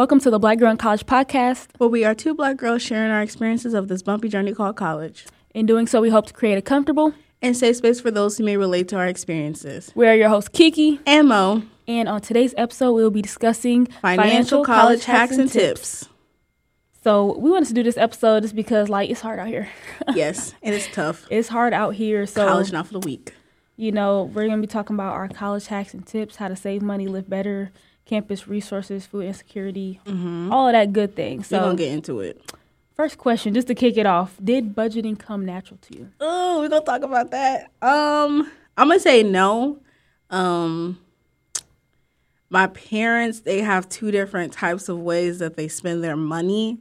Welcome to the Black Girl in College podcast. where we are two black girls sharing our experiences of this bumpy journey called college In doing so, we hope to create a comfortable. and safe space for those who may relate to our experiences. We are your hosts, Kiki, And Mo, and on today's episode, we will be discussing financial, college, hacks and tips. So we wanted to do this episode just because, like, it's hard out here. yes, and it's tough. it's hard out here. So college not for the weak. you know, we're gonna be talking about our college hacks and tips, how to save money, live better, campus resources, food insecurity, all of that good thing. So we're gonna get into it. first question, just to kick it off, did budgeting come natural to you? Oh, we're gonna talk about that. Um, I'm gonna say no. Um, my parents they have two different types of ways that they spend their money.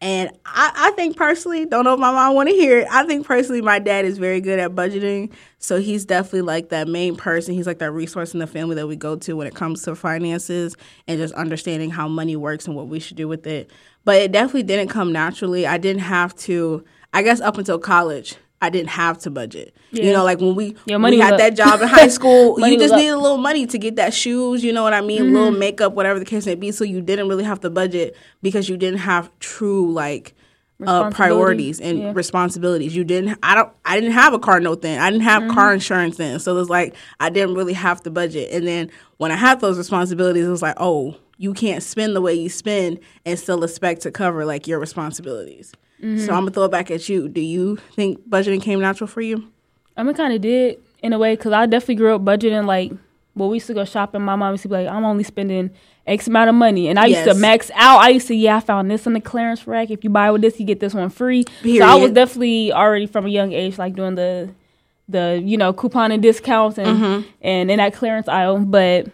And I, I think personally, don't know if my mom want to hear it. I think personally, my dad is very good at budgeting. So he's definitely like that main person. He's like that resource in the family that we go to when it comes to finances and just understanding how money works and what we should do with it. But it definitely didn't come naturally. I didn't have to, I guess, up until college. I didn't have to budget. You know, like when we, Your money we had up. that job in high school, you just needed a little money to get that shoes, you know what I mean? Little makeup, whatever the case may be. So you didn't really have to budget because you didn't have true like uh, priorities and Yeah. responsibilities. You didn't. I don't. I didn't have a car note then. I didn't have Mm-hmm. car insurance then. So it was like I didn't really have to budget. And then when I had those responsibilities, it was like, oh, you can't spend the way you spend and still expect to cover like your responsibilities. Mm-hmm. So I'm gonna throw it back at you. Do you think budgeting came natural for you? I mean, kind of did in a way because I definitely grew up budgeting. Like, well, we used to go shopping. My mom used to be like, "I'm only spending X amount of money," and I used to max out. I used to, yeah, I found this on the clearance rack. If you buy with this, you get this one free. So I was definitely already from a young age, like doing the, the you know coupon and discounts and Mm-hmm. and in that clearance aisle. But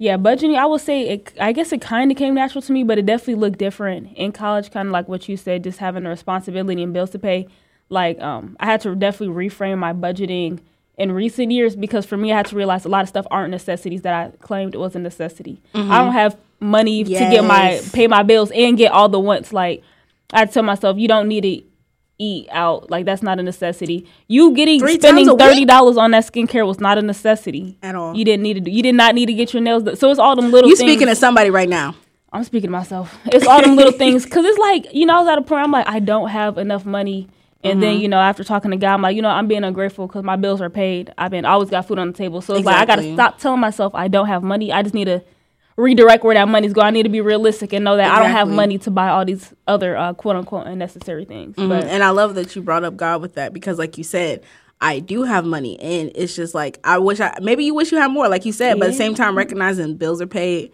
yeah, budgeting, I would say, it, I guess it kind of came natural to me, but it definitely looked different in college. Kind of like what you said, just having a responsibility and bills to pay. Like, um, I had to definitely reframe my budgeting in recent years because for me, I had to realize a lot of stuff aren't necessities that I claimed was a necessity. I don't have money to get my pay my bills and get all the wants. Like, I tell myself, you don't need to eat out. Like, that's not a necessity. You getting Three spending thirty dollars on that skincare was not a necessity At all. You didn't need to do. You did not need to get your nails done. So it's all them little. You things. speaking to somebody right now? I'm speaking to myself. It's all them little things because it's like you know I was at a point I'm like I don't have enough money, and then Mm-hmm. you know after talking to God I'm like you know I'm being ungrateful because my bills are paid. I've been I always got food on the table, so it's like I got to stop telling myself I don't have money. I just need to redirect where that money's going. I need to be realistic and know that I don't have money to buy all these other uh, quote unquote unnecessary things. Mhm. But And I love that you brought up God with that because, like you said, I do have money, and it's just like I wish I maybe you wish you had more, like you said, but at the same time recognizing bills are paid.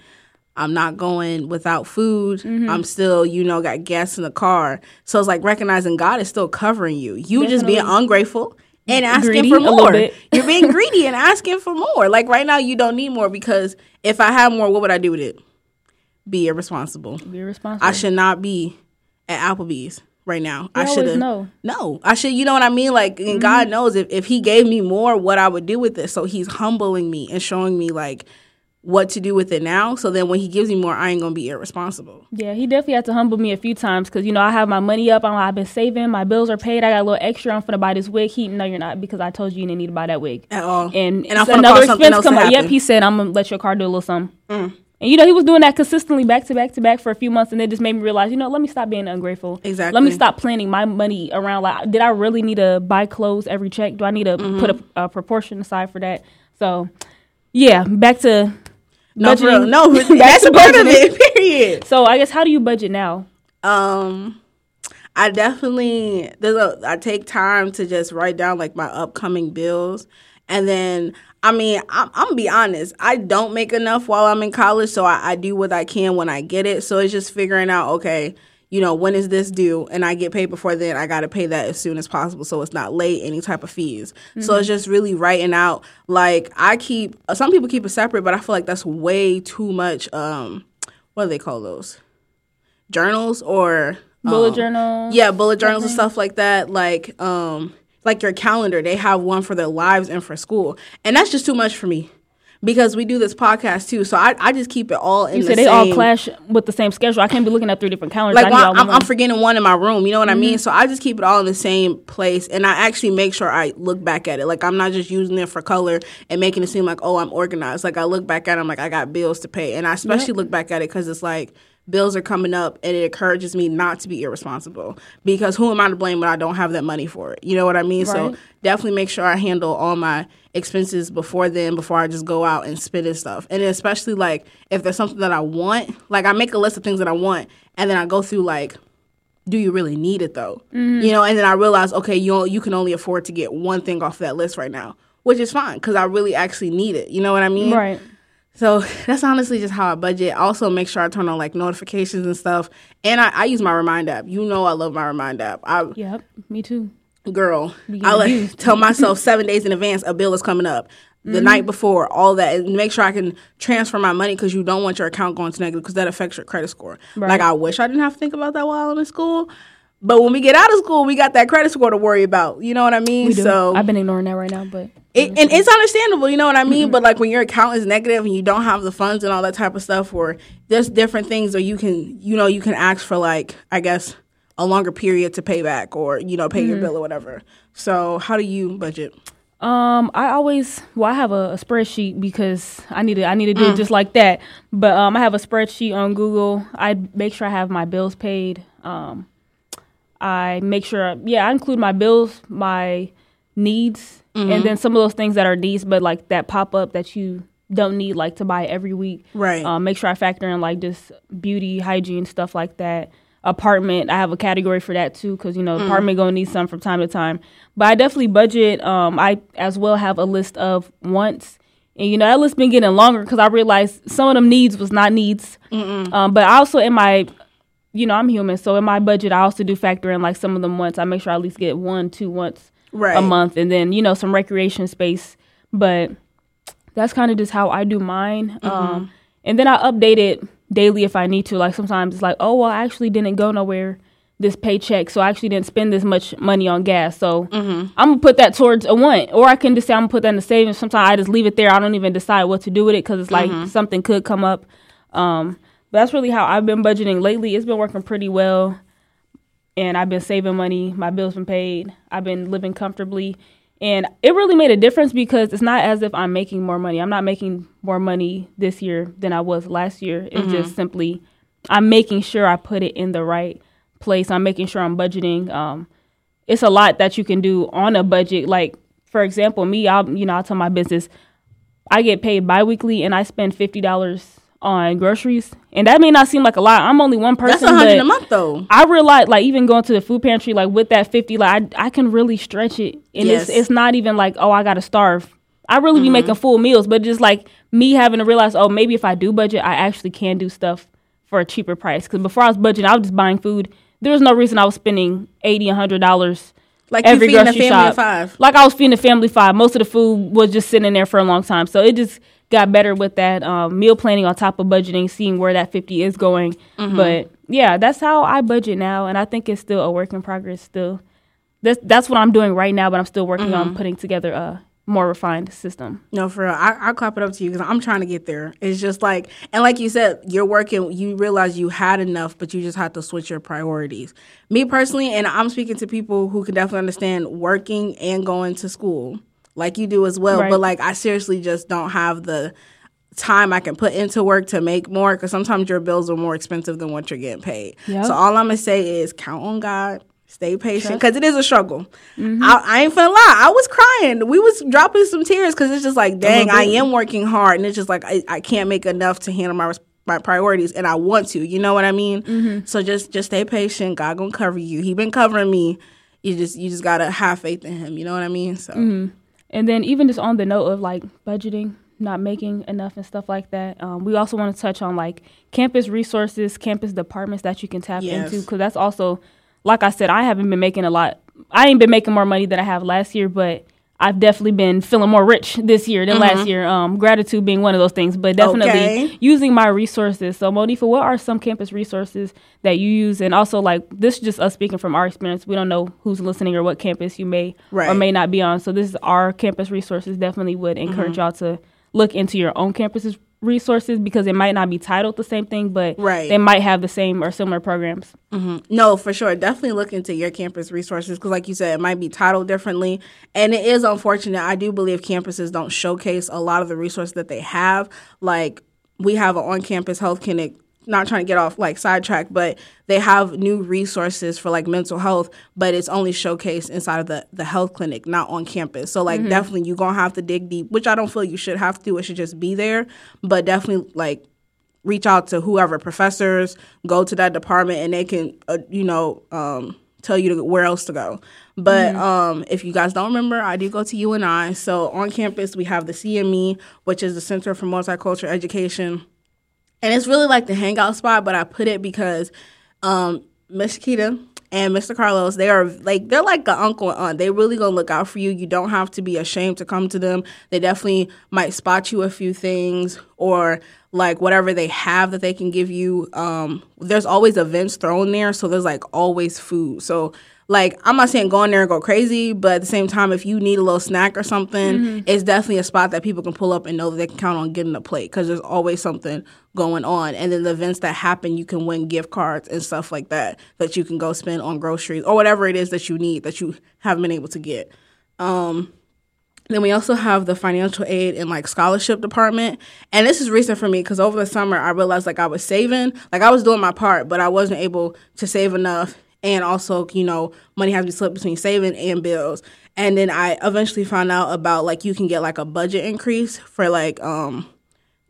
I'm not going without food. Mm-hmm. I'm still, you know, got gas in the car. So it's like recognizing God is still covering you. You just being ungrateful and asking Greedy for more. You're being greedy and asking for more. Like right now, you don't need more because if I had more, what would I do with it? Be irresponsible. be responsible. I should not be at Applebee's right now. I should have know. No, I should. You know what I mean? Like, and mm-hmm. God knows if if He gave me more, what I would do with it. So He's humbling me and showing me like what to do with it now. So then when He gives me more, I ain't gonna be irresponsible. Yeah, he definitely had to humble me a few times because you know I have my money up. I'm, I've been saving. My bills are paid. I got a little extra. I'm gonna buy this wig. He, no, you're not because I told you you didn't need to buy that wig. At all. And, And I'm another expense come up. Yep. Mm. he said I'm gonna let your car do a little something. And you know he was doing that consistently back to back to back for a few months, and it just made me realize, you know, let me stop being ungrateful. Exactly. Let me stop planning my money around. Like, did I really need to buy clothes every check? Do I need to Mm-hmm. put a, a proportion aside for that? So, yeah, back to No, budgeting. no, that's a part of it. Period. So I guess how do you budget now? Um, I definitely there's a I take time to just write down like my upcoming bills, and then I mean I'm, I'm gonna be honest. I don't make enough while I'm in college, so I, I do what I can when I get it. So it's just figuring out okay. You know, when is this due? And I get paid before then. I got to pay that as soon as possible so it's not late, any type of fees. So it's just really writing out. Like, I keep, some people keep it separate, but I feel like that's way too much. Um, What do they call those? Journals or Bullet um, journal. yeah, bullet journals and stuff like that. Like, um, like your calendar, they have one for their lives and for school, and that's just too much for me because we do this podcast too. So I, I just keep it all in the same You the said they same. all clash with the same schedule. I can't be looking at three different calendars. Like I need one, all in I'm. I'm forgetting one in my room. You know what I mean? Mm-hmm. So I just keep it all in the same place, and I actually make sure I look back at it. Like I'm not just using it for color and making it seem like oh I'm organized. Like I look back at it, I'm like I got bills to pay, and I especially look back at it because it's like bills are coming up and it encourages me not to be irresponsible because who am I to blame when I don't have that money for it? You know what I mean? So definitely make sure I handle all my expenses before then before I just go out and spend and stuff. And especially like if there's something that I want, like I make a list of things that I want and then I go through like do you really need it though? Mm-hmm. You know, and then I realize, okay, you you can only afford to get one thing off that list right now, which is fine because I really actually need it. You know what I mean? Right. So that's honestly just how I budget. Also, make sure I turn on like notifications and stuff. And I, I use my Remind app. You know, I love my Remind app. I Yep. Me too. girl, I like tell myself seven days in advance a bill is coming up. The Mm-hmm. night before, all that, and make sure I can transfer my money because you don't want your account going to negative because that affects your credit score. Right. Like I wish I didn't have to think about that while I'm in school, but when we get out of school, we got that credit score to worry about. You know what I mean? So I've been ignoring that right now, but it, and it's understandable, you know what I Mm-hmm. mean. But like when your account is negative and you don't have the funds and all that type of stuff, or there's different things, or you can, you know, you can ask for like, I guess, a longer period to pay back, or you know, pay Mm-hmm. your bill or whatever. So how do you budget? Um, I always well, I have a, a spreadsheet because I need to I need to do Mm. it just like that. But um, I have a spreadsheet on Google. I make sure I have my bills paid. Um, I make sure yeah I include my bills, my needs, Mm-hmm. and then some of those things that are needs, but like that pop up that you don't need like to buy every week. Right. Um, make sure I factor in like just beauty, hygiene, stuff like that. Apartment, I have a category for that too, because you know Mm. apartment gonna need some from time to time. But I definitely budget. Um, I as well have a list of wants, and you know that list been getting longer because I realized some of them needs was not needs. Um, but I also in my, you know, I'm human, so in my budget I also do factor in like some of them wants. I make sure I at least get one, two wants Right. a month, and then you know some recreation space. But that's kind of just how I do mine. Um, and then I update it daily if I need to. Like sometimes it's like, oh well, I actually didn't go nowhere this paycheck, so I actually didn't spend this much money on gas. So I'm gonna put that towards a want, or I can just say I'm gonna put that in the savings. Sometimes I just leave it there. I don't even decide what to do with it because it's like something could come up. Um, that's really how I've been budgeting lately. It's been working pretty well and I've been saving money. My bills been paid. I've been living comfortably, and it really made a difference because it's not as if I'm making more money. I'm not making more money this year than I was last year. It's just simply I'm making sure I put it in the right place. I'm making sure I'm budgeting. Um, it's a lot that you can do on a budget. Like for example, me, I'll you know I'll tell my business I get paid biweekly and I spend fifty dollars on groceries, and that may not seem like a lot. I'm only one person. That's a hundred a month though. I realize, like, even going to the food pantry, like with that fifty, like, I, I can really stretch it, and Yes. it's it's not even like, oh, I gotta starve. I really be Mm-hmm. making full meals, but just like me having to realize, oh, maybe if I do budget, I actually can do stuff for a cheaper price. Because before I was budgeting, I was just buying food. There was no reason I was spending eighty, hundred dollars Like you every feeding a grocery family shop. Like I was feeding a family five. Most of the food was just sitting there for a long time. So it just got better with that um, meal planning on top of budgeting, seeing where that 50 is going. Mm-hmm. But yeah, that's how I budget now. And I think it's still a work in progress still. That's, that's what I'm doing right now, but I'm still working on Mm-hmm. putting together a more refined system. No, for real. I, I'll clap it up to you because I'm trying to get there. It's just like, and like you said, you're working, you realize you had enough, but you just have to switch your priorities. Me personally, and I'm speaking to people who can definitely understand working and going to school like you do as well. Right. But like, I seriously just don't have the time I can put into work to make more because sometimes your bills are more expensive than what you're getting paid. Yep. So all I'm to say is count on God. Stay patient because it is a struggle. Mm-hmm. I, I ain't finna lie. I was crying. We was dropping some tears because it's just like, dang, I am working hard, and it's just like I, I can't make enough to handle my my priorities, and I want to. You know what I mean? Mm-hmm. So just just stay patient. God gonna cover you. He been covering me. You just you just gotta have faith in Him. You know what I mean? So Mm-hmm. And then even just on the note of like budgeting, not making enough and stuff like that, um, we also want to touch on like campus resources, campus departments that you can tap Yes. into because that's also, like I said, I haven't been making a lot. I ain't been making more money than I have last year, but I've definitely been feeling more rich this year than last year. Um, gratitude being one of those things, but definitely Okay. using my resources. So, Monifa, what are some campus resources that you use? And also, like this, is just us speaking from our experience. We don't know who's listening or what campus you may or may not be on. So, this is our campus resources. Definitely would encourage Mm-hmm. y'all to look into your own campus's resources because it might not be titled the same thing, but Right. they might have the same or similar programs. Mm-hmm. No, for sure. Definitely look into your campus resources because, like you said, it might be titled differently. And it is unfortunate. I do believe campuses don't showcase a lot of the resources that they have. Like, we have an on campus health clinic. Not trying to get off like sidetrack, but they have new resources for like mental health, but it's only showcased inside of the the health clinic, not on campus. So like definitely you're gonna have to dig deep, which I don't feel you should have to. It should just be there, but definitely like reach out to whoever professors, go to that department, and they can uh, you know um, tell you to, where else to go. But um, if you guys don't remember, I do go to UNI. So on campus we have the CME, which is the Center for Multicultural Education and it's really like the hangout spot but i put it because um miss and mr carlos they are like they're like an uncle and aunt. They really gonna look out for you. You don't have to be ashamed to come to them. They definitely might spot you a few things or like whatever they have that they can give you. Um there's always events thrown there so there's like always food. So like I'm not saying go in there and go crazy, but at the same time, if you need a little snack or something, it's definitely a spot that people can pull up and know that they can count on getting a plate because there's always something going on. And then the events that happen, you can win gift cards and stuff like that that you can go spend on groceries or whatever it is that you need that you haven't been able to get. Um, then we also have the financial aid and like scholarship department. And this is recent for me because over the summer I realized like I was saving, like I was doing my part, but I wasn't able to save enough. And also, you know, money has to be split between saving and bills. And then I eventually found out about like you can get like a budget increase for like um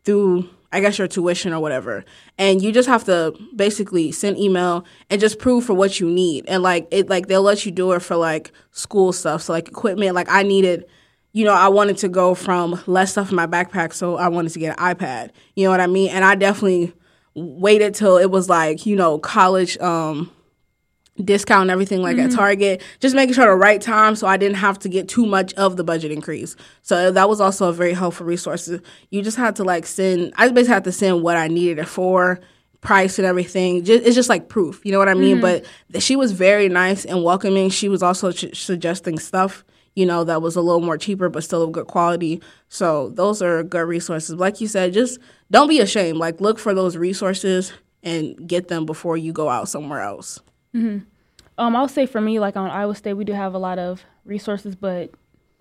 through I guess your tuition or whatever. And you just have to basically send email and just prove for what you need. And like it like they'll let you do it for like school stuff. So like equipment, like I needed you know, I wanted to go from less stuff in my backpack, so I wanted to get an iPad. You know what I mean? And I definitely waited till it was like, you know, college um discount and everything like at mm-hmm. Target, just making sure the right time so I didn't have to get too much of the budget increase. So that was also a very helpful resource. You just had to like send, I basically had to send what I needed it for, price and everything. Just, it's just like proof, you know what I mean? Mm-hmm. But she was very nice and welcoming. She was also ch- suggesting stuff. You know, that was a little more cheaper, but still of good quality. So, those are good resources. Like you said, just don't be ashamed. Like, look for those resources and get them before you go out somewhere else. Um, I'll say for me, like on Iowa State, we do have a lot of resources, but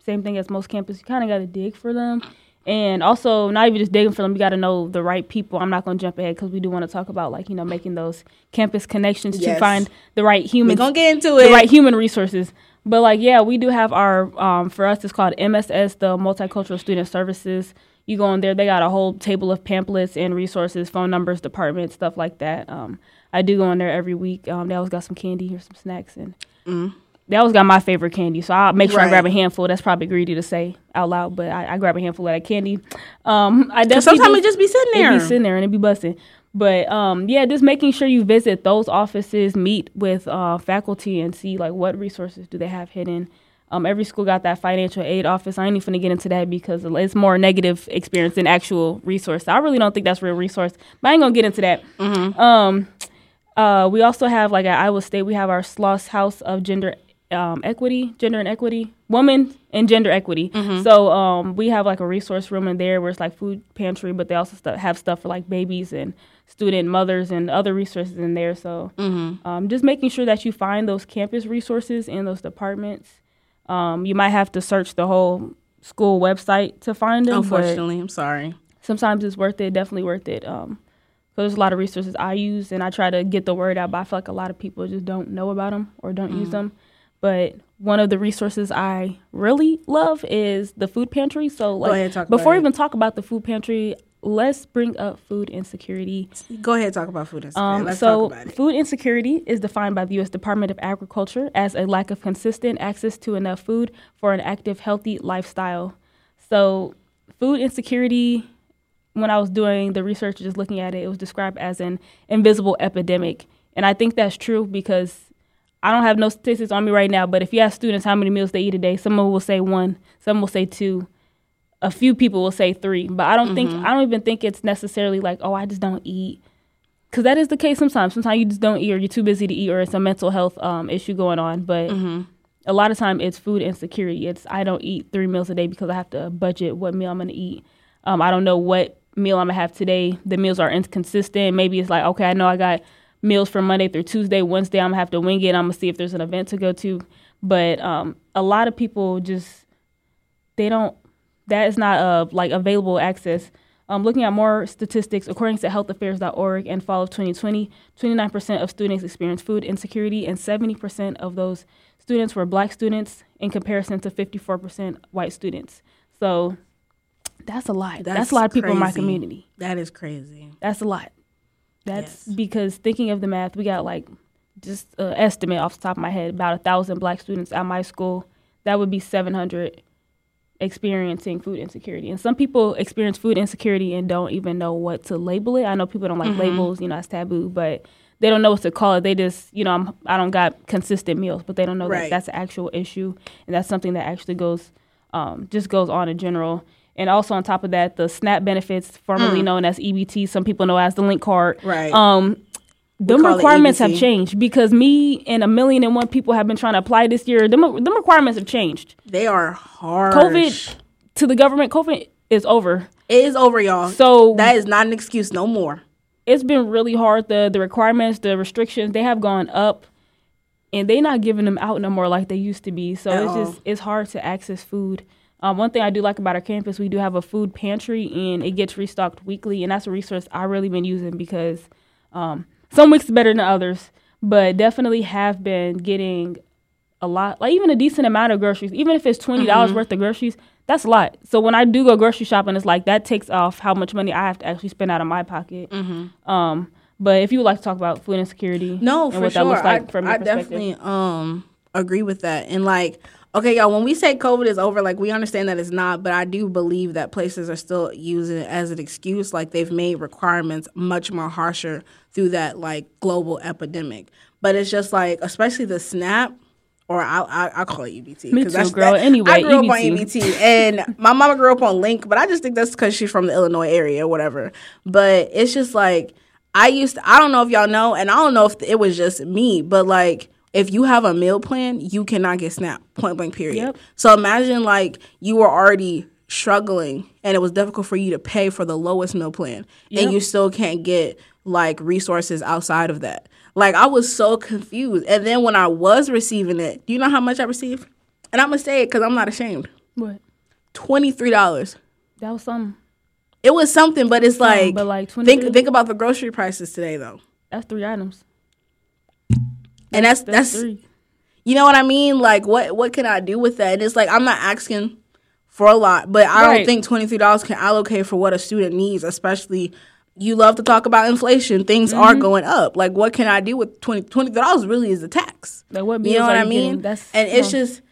same thing as most campuses, you kind of got to dig for them. And also, not even just digging for them, you got to know the right people. I'm not going to jump ahead because we do want to talk about, like, you know, making those campus connections Yes. to find the right human. We're going to get into it. the right human resources. But, like, yeah, we do have our, um, for us, it's called MSS, the Multicultural Student Services. You go in there, they got a whole table of pamphlets and resources, phone numbers, departments, stuff like that. Um, I do go in there every week. Um, they always got some candy or some snacks, and they always got my favorite candy. So I'll make sure I grab a handful. That's probably greedy to say out loud, but I, I grab a handful of that candy. Um, I definitely sometimes do- it just be sitting there, it be sitting there and it be busting. But um, yeah, just making sure you visit those offices, meet with uh, faculty, and see like what resources do they have hidden. Um, every school got that financial aid office. I ain't even gonna get into that because it's more negative experience than actual resource. I really don't think that's real resource, but I ain't gonna get into that. Um, uh, we also have like at Iowa State, we have our Sloss House of Gender um, Equity, Gender and Equity, Woman and Gender Equity. So um, we have like a resource room in there where it's like food pantry, but they also stu- have stuff for like babies and student mothers and other resources in there. So um, just making sure that you find those campus resources in those departments. Um, you might have to search the whole school website to find them. Unfortunately, I'm sorry. sometimes it's worth it, definitely worth it. Um, 'cause there's a lot of resources I use and I try to get the word out, but I feel like a lot of people just don't know about them or don't use them. But one of the resources I really love is the food pantry. So, like, before we even talk about the food pantry, let's bring up food insecurity. Go ahead, and talk about food insecurity. Um, Let's so, talk about it. food insecurity is defined by the U.S. Department of Agriculture as a lack of consistent access to enough food for an active, healthy lifestyle. So, food insecurity, when I was doing the research, just looking at it, it was described as an invisible epidemic. And I think that's true because I don't have no statistics on me right now, but if you ask students how many meals they eat a day, someone will say one, some will say two, a few people will say three. But I don't think I don't even think it's necessarily like, oh, I just don't eat because that is the case sometimes. Sometimes you just don't eat, or you're too busy to eat, or it's a mental health um, issue going on. But a lot of time, it's food insecurity. It's I don't eat three meals a day because I have to budget what meal I'm going to eat. Um, I don't know what meal I'm gonna have today. The meals are inconsistent. Maybe it's like, okay, I know I got meals from Monday through Tuesday. Wednesday, I'm gonna have to wing it. I'm gonna see if there's an event to go to. But um, a lot of people just they don't. That is not uh, like available access Um, looking at more statistics, according to healthaffairs.org and fall of 2020, 29% of students experienced food insecurity, and 70% of those students were black students in comparison to 54% white students. So that's a lot. That's, that's a lot of people crazy. in my community. That is crazy. That's a lot. That's yes. because thinking of the math, we got like just an estimate off the top of my head about a thousand black students at my school. That would be 700 experiencing food insecurity. And some people experience food insecurity and don't even know what to label it. I know people don't like mm-hmm. labels, you know, it's taboo, but they don't know what to call it. They just, you know, I'm, I do not got consistent meals, but they don't know right. that that's an actual issue and that's something that actually goes, um, just goes on in general. And also on top of that, the SNAP benefits, formerly mm. known as EBT, some people know as the link card. Right. Um, them requirements have changed because me and a million and one people have been trying to apply this year. Them, them requirements have changed. They are hard. COVID to the government, COVID is over. It is over, y'all. So that is not an excuse no more. It's been really hard. The the requirements, the restrictions, they have gone up and they're not giving them out no more like they used to be. So At it's all. just it's hard to access food. Um, one thing I do like about our campus, we do have a food pantry and it gets restocked weekly, and that's a resource I've really been using because um, some weeks is better than others, but definitely have been getting a lot, like even a decent amount of groceries. Even if it's twenty dollars mm-hmm. worth of groceries, that's a lot. So when I do go grocery shopping, it's like that takes off how much money I have to actually spend out of my pocket. Mm-hmm. Um, but if you would like to talk about food insecurity, no, for sure, like I, I definitely um agree with that. And like Okay, y'all, when we say COVID is over, like we understand that it's not, but I do believe that places are still using it as an excuse. Like they've made requirements much more harsher through that like global epidemic. But it's just like, especially the SNAP, or I, I, I call it EBT. Me too, that's, girl. That, anyway, I grew EBT. up on EBT, and my mama grew up on Link, but I just think that's because she's from the Illinois area or whatever. But it's just like I used to, I don't know if y'all know, and I don't know if it was just me, but like if you have a meal plan, you cannot get SNAP, point blank, period. Yep. So imagine like you were already struggling and it was difficult for you to pay for the lowest meal plan yep. and you still can't get like resources outside of that. Like I was so confused. And then when I was receiving it, do you know how much I received? And I'm gonna say it because I'm not ashamed. What? Twenty three dollars. That was something. It was something, but it's like, but like 23? think think about the grocery prices today though. That's three items and that's that's, that's you know what I mean. Like what what can I do with that? And it's like I'm not asking for a lot, but I right. don't think twenty three dollars can allocate for what a student needs, especially. You love to talk about inflation. Things mm-hmm. are going up. Like, what can I do with twenty twenty dollars? Really, is a tax. Like, what you know what I mean? That's, and it's just,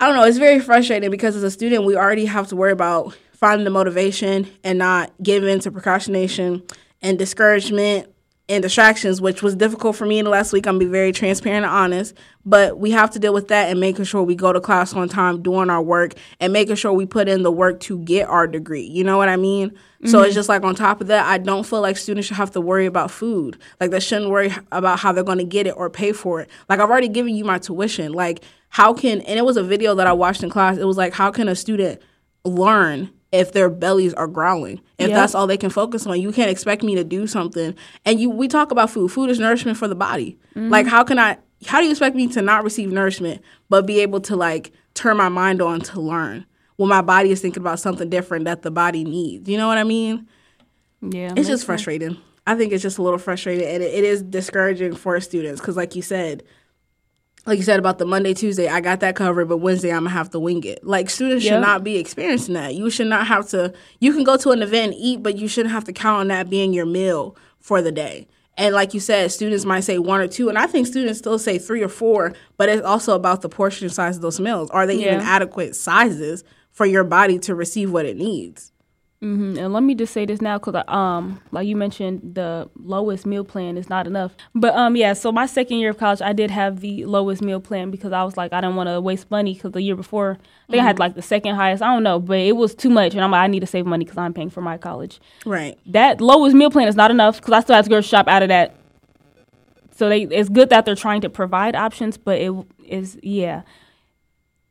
I don't know. It's very frustrating because as a student, we already have to worry about finding the motivation and not giving in to procrastination and discouragement and distractions, which was difficult for me in the last week. I'm gonna be very transparent and honest, but we have to deal with that and making sure we go to class on time, doing our work, and making sure we put in the work to get our degree. You know what I mean? Mm-hmm. So it's mm-hmm. just like on top of that, I don't feel like students should have to worry about food. Like they shouldn't worry about how they're gonna get it or pay for it. Like I've already given you my tuition. Like how can and it was a video that I watched in class. It was like how can a student learn if their bellies are growling. If yep. that's all they can focus on, you can't expect me to do something. And you, we talk about food. Food is nourishment for the body. Mm-hmm. Like, how can I? How do you expect me to not receive nourishment but be able to like turn my mind on to learn when my body is thinking about something different that the body needs? You know what I mean? Yeah, it's just frustrating. Sense. I think it's just a little frustrating, and it, it is discouraging for students because, like you said, like you said about the Monday, Tuesday, I got that covered, but Wednesday I'm gonna have to wing it. Like students yep. should not be experiencing that. You should not have to. You can go to an event and eat, but you shouldn't have to count on that being your meal for the day. And like you said, students might say one or two, and I think students still say three or four. But it's also about the portion size of those meals. Are they yeah. even adequate sizes for your body to receive what it needs? Mm-hmm. And let me just say this now, because um, like you mentioned, the lowest meal plan is not enough. But um, yeah. So my second year of college, I did have the lowest meal plan because I was like, I didn't want to waste money because the year before, I think mm-hmm. I had like the second highest. I don't know, but it was too much, and I'm like, I need to save money because I'm paying for my college. Right. That lowest meal plan is not enough because I still have to go shop out of that. So they, it's good that they're trying to provide options, but it is yeah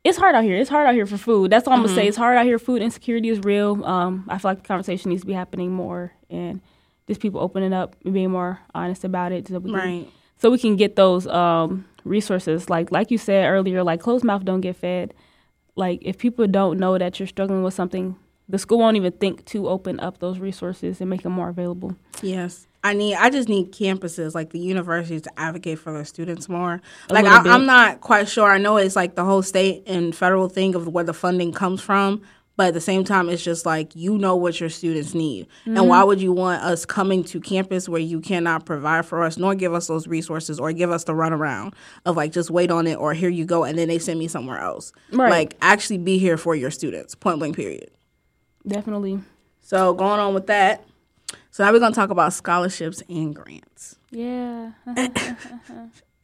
it's hard out here. It's hard out here for food. That's all I'm mm-hmm. gonna say. It's hard out here. Food insecurity is real. Um, I feel like the conversation needs to be happening more, and just people opening up and being more honest about it, so we right. can, so we can get those um, resources. Like like you said earlier, like closed mouth don't get fed. Like if people don't know that you're struggling with something, the school won't even think to open up those resources and make them more available. Yes. I need. I just need campuses like the universities to advocate for their students more. A Like I, I'm not quite sure. I know it's like the whole state and federal thing of where the funding comes from, but at the same time, it's just like you know what your students need, Mm-hmm. and why would you want us coming to campus where you cannot provide for us, nor give us those resources, or give us the runaround of like just wait on it, or here you go, and then they send me somewhere else. Right. Like actually be here for your students. Point blank. Period. Definitely. So going on with that. So now we're gonna talk about scholarships and grants. Yeah.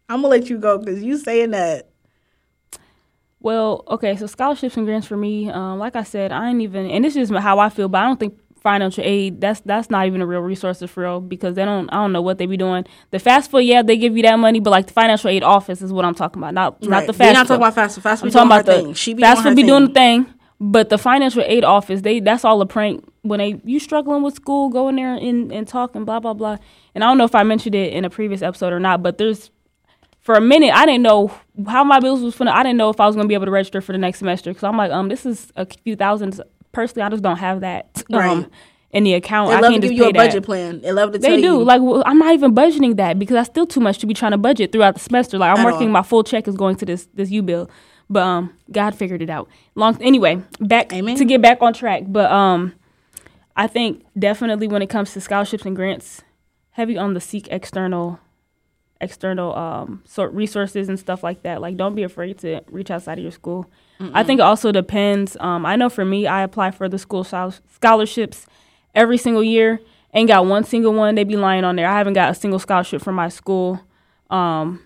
I'm gonna let you go because you saying that. Well, okay, so scholarships and grants for me, um, like I said, I ain't even, and this is how I feel, but I don't think financial aid that's that's not even a real resource for real because they don't I don't know what they be doing. The fast food, yeah, they give you that money, but like the financial aid office is what I'm talking about, not not the fast. We're not talking about fast food. Fast I'm talking doing about the thing. She be fast doing food be doing the thing, but the financial aid office, they that's all a prank. When they you struggling with school, go in there and, and talk and blah blah blah. And I don't know if I mentioned it in a previous episode or not, but there's for a minute I didn't know how my bills was gonna. I didn't know if I was gonna be able to register for the next semester because I'm like, um, this is a few thousands. Personally, I just don't have that um Right. in the account. They I love to can't give you a pay that. budget plan. They love to tell They do. you. Like well, I'm not even budgeting that because that's still too much to be trying to budget throughout the semester. Like I'm At working, all. my full check is going to this this U bill. But um, God figured it out. Long anyway, back Amen. to get back on track. But um, I think definitely when it comes to scholarships and grants, heavy on the seek external external um sort resources and stuff like that. Like don't be afraid to reach outside of your school. I think it also depends. Um, I know for me, I apply for the school scholarships every single year. Ain't got one single one. They be lying on there. I haven't got a single scholarship from my school. Um,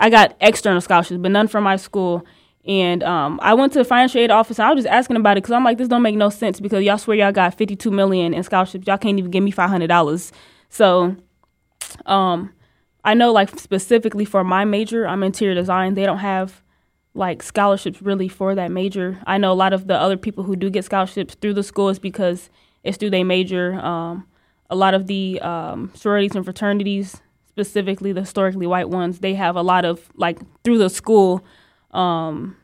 I got external scholarships, but none from my school. And um, I went to the financial aid office and I was just asking about it because I'm like, this don't make no sense because y'all swear y'all got 52 million in scholarships. Y'all can't even give me $500. So, um, I know like specifically for my major, I'm interior design. They don't have like scholarships really for that major. I know a lot of the other people who do get scholarships through the school is because it's through their major. Um, a lot of the um, sororities and fraternities, specifically the historically white ones, they have a lot of like through the school. Um,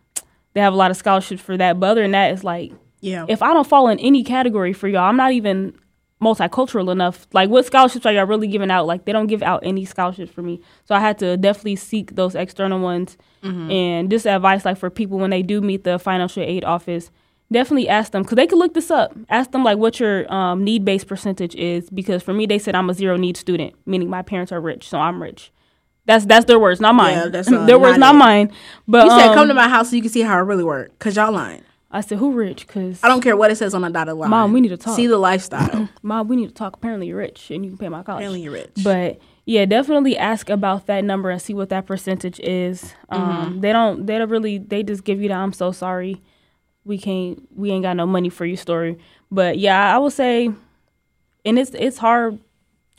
they have a lot of scholarships for that. But other than that, it's like yeah. if I don't fall in any category for y'all, I'm not even multicultural enough. Like, what scholarships are y'all really giving out? Like, they don't give out any scholarships for me. So I had to definitely seek those external ones. And just advice, like for people when they do meet the financial aid office, definitely ask them because they could look this up. Ask them like what your um, need based percentage is. Because for me, they said I'm a zero need student, meaning my parents are rich, so I'm rich. That's that's their words, not mine. Yeah, that's, uh, their words, not not mine. But you said um, come to my house so you can see how I really work. Cause y'all lying. I said who rich? Because I don't care what it says on the dotted line. Mom, we need to talk. See the lifestyle. Mom, we need to talk. Apparently, you're rich and you can pay my college. Apparently you're rich. But yeah, definitely ask about that number and see what that percentage is. Um, They don't. They don't really. They just give you the "I'm so sorry, we can't. We ain't got no money for you" story. But yeah, I would say, and it's it's hard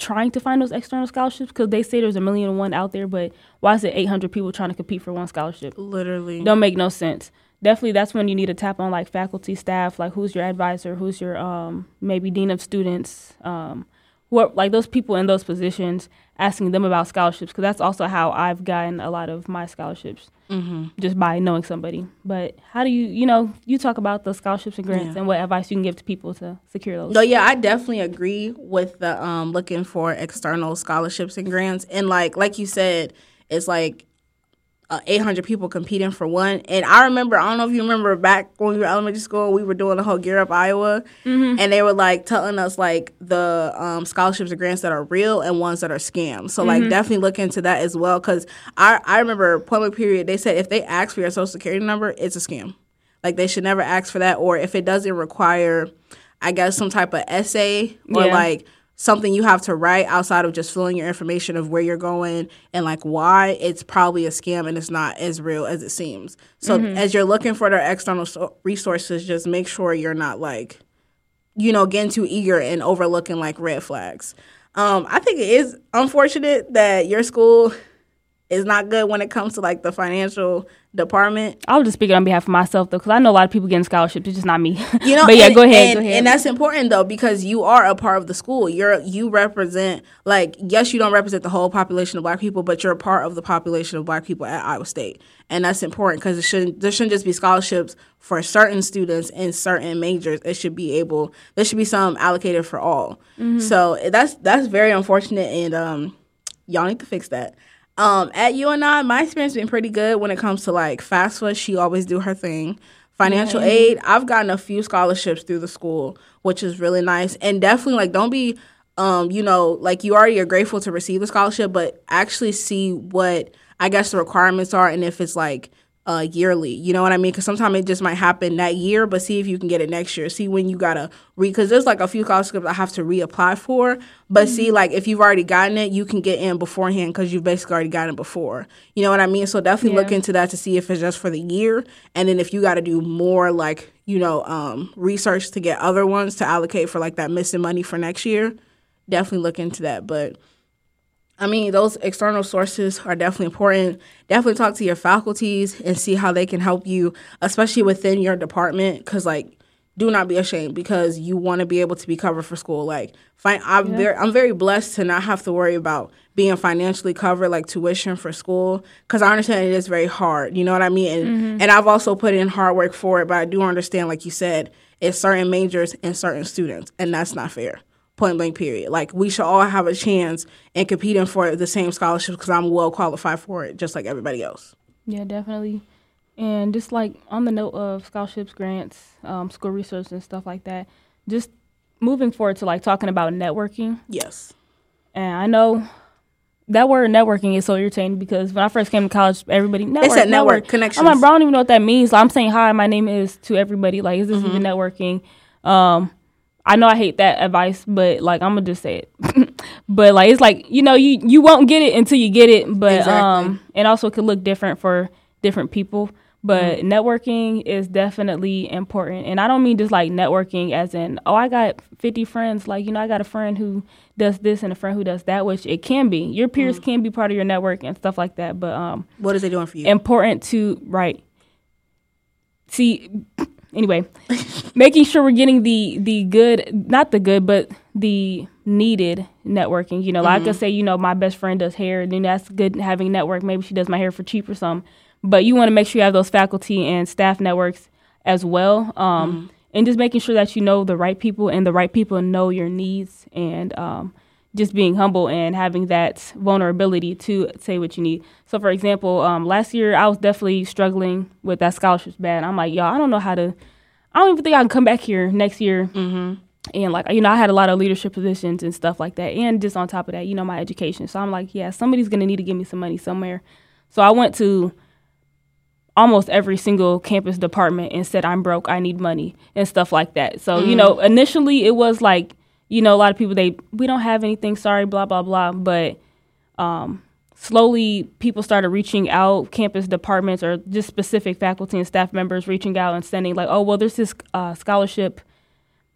trying to find those external scholarships because they say there's a million and one out there. But why is it 800 people trying to compete for one scholarship? Literally. don't make no sense. Definitely, that's when you need to tap on like faculty, staff, like who's your advisor, who's your um maybe dean of students, um, who are, like those people in those positions, asking them about scholarships because that's also how I've gotten a lot of my scholarships, Mm-hmm. just by knowing somebody. But how do you, you know, you talk about the scholarships and grants Yeah. and what advice you can give to people to secure those. No, yeah, I definitely agree with the um looking for external scholarships and grants. And like like you said, it's like uh, 800 people competing for one. And I remember, I don't know if you remember back when we were elementary school, we were doing the whole Gear Up Iowa, and they were like telling us like the um, scholarships and grants that are real and ones that are scams. So like definitely look into that as well. Because I I remember public period, they said if they ask for your social security number, it's a scam. Like they should never ask for that, or if it doesn't require, I guess some type of essay or Yeah. like something you have to write outside of just filling your information of where you're going and like why, it's probably a scam and it's not as real as it seems. So as you're looking for their external so- resources, just make sure you're not like, you know, getting too eager and overlooking like red flags. Um, I think it is unfortunate that your school is not good when it comes to like the financial department. I was just speaking on behalf of myself though, because I know a lot of people getting scholarships. It's just not me. You know, but yeah, and, go ahead, and, go ahead. And that's important though because you are a part of the school. You're you represent like yes, you don't represent the whole population of Black people, but you're a part of the population of Black people at Iowa State, and that's important because it shouldn't there shouldn't just be scholarships for certain students in certain majors. It should be able there should be some allocated for all. Mm-hmm. So that's that's very unfortunate, and um, y'all need to fix that. Um, at UNI, my experience been pretty good when it comes to like FAFSA. She always do her thing. Financial aid, I've gotten a few scholarships through the school, which is really nice. And definitely like don't be um, you know, like you already are grateful to receive the scholarship, but actually see what I guess the requirements are and if it's like uh, yearly. You know what I mean? Because sometimes it just might happen that year, but see if you can get it next year. See when you gotta re because there's like a few scholarships I have to reapply for. But see, like if you've already gotten it, you can get in beforehand because you've basically already gotten it before. You know what I mean? So definitely look into that to see if it's just for the year, and then if you got to do more like you know um, research to get other ones to allocate for like that missing money for next year. Definitely look into that, but. I mean, those external sources are definitely important. Definitely talk to your faculties and see how they can help you, especially within your department. Because, like, do not be ashamed because you want to be able to be covered for school. Like, fi- I'm very, I'm very blessed to not have to worry about being financially covered, like tuition for school. Because I understand it is very hard. You know what I mean? And mm-hmm. and I've also put in hard work for it, but I do understand, like you said, it's certain majors and certain students, and that's not fair point blank period. Like we should all have a chance in competing for the same scholarships because I'm well qualified for it, just like everybody else. Yeah, definitely. And just like on the note of scholarships, grants, um, school research, and stuff like that, just moving forward to like talking about networking. Yes. And I know that word networking is so irritating because when I first came to college, everybody network, It's said network, connection. I'm like, bro, I don't even know what that means. Like, I'm saying hi, my name is to everybody. Like, is this even networking? Um, I know I hate that advice, but like I'm gonna just say it. but like it's like you know you you won't get it until you get it. But Exactly. um, and also it could look different for different people. But networking is definitely important, and I don't mean just like networking as in oh I got 50 friends. Like you know I got a friend who does this and a friend who does that, which it can be. Your peers can be part of your network and stuff like that. But um, What is they doing for you? important to right see anyway making sure we're getting the the good not the good but the needed networking. You know like i could say you know my best friend does hair and that's good having network. Maybe she does my hair for cheap or something. But you want to make sure you have those faculty and staff networks as well um, and just making sure that you know the right people and the right people know your needs and um, just being humble and having that vulnerability to say what you need. So, for example, um, last year I was definitely struggling with that scholarships bad. I'm like, y'all, I don't know how to. I don't even think I can come back here next year. Mm-hmm. And like, you know, I had a lot of leadership positions and stuff like that, and just on top of that, you know, my education. So I'm like, yeah, somebody's gonna need to give me some money somewhere. So I went to almost every single campus department and said I'm broke, I need money and stuff like that. So, you know, initially it was like, you know, a lot of people they we don't have anything, sorry, blah blah blah, but um slowly people started reaching out, campus departments or just specific faculty and staff members reaching out and sending like, "Oh, well there's this uh, scholarship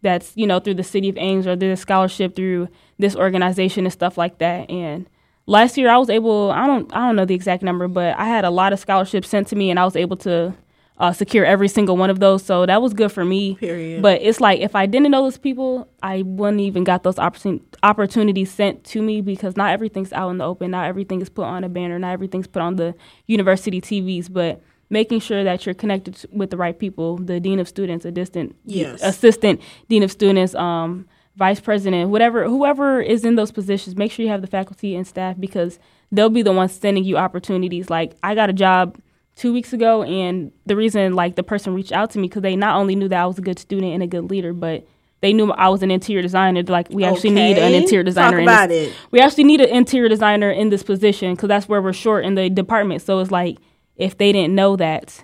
that's, you know, through the city of Ames or there's a scholarship through this organization and stuff like that." And last year I was able I don't I don't know the exact number, but I had a lot of scholarships sent to me and I was able to uh, secure every single one of those. So that was good for me. Period. But it's like if I didn't know those people, I wouldn't even got those opportun- opportunities sent to me because not everything's out in the open. Not everything is put on a banner. Not everything's put on the university TVs. But making sure that you're connected with the right people, the dean of students, a distant Yes. assistant dean of students, um, vice president, whatever, whoever is in those positions, make sure you have the faculty and staff because they'll be the ones sending you opportunities. Like I got a job two weeks ago, and the reason like the person reached out to me because they not only knew that I was a good student and a good leader, but they knew I was an interior designer. Like, we actually need an interior designer. Talk in about this- it. We actually need an interior designer in this position because that's where we're short in the department. So it's like if they didn't know that.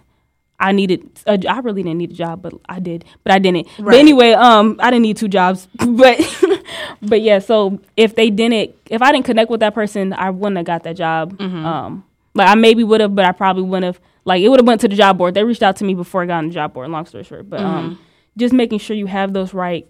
I needed a, I really didn't need a job, but I did, but I didn't. But anyway, um, I didn't need two jobs, but but yeah. So if they didn't, if I didn't connect with that person, I wouldn't have got that job. Mm-hmm. Um, like I maybe would have, but I probably wouldn't have. Like it would have went to the job board. They reached out to me before I got on the job board. Long story short, but um, Mm-hmm. just making sure you have those right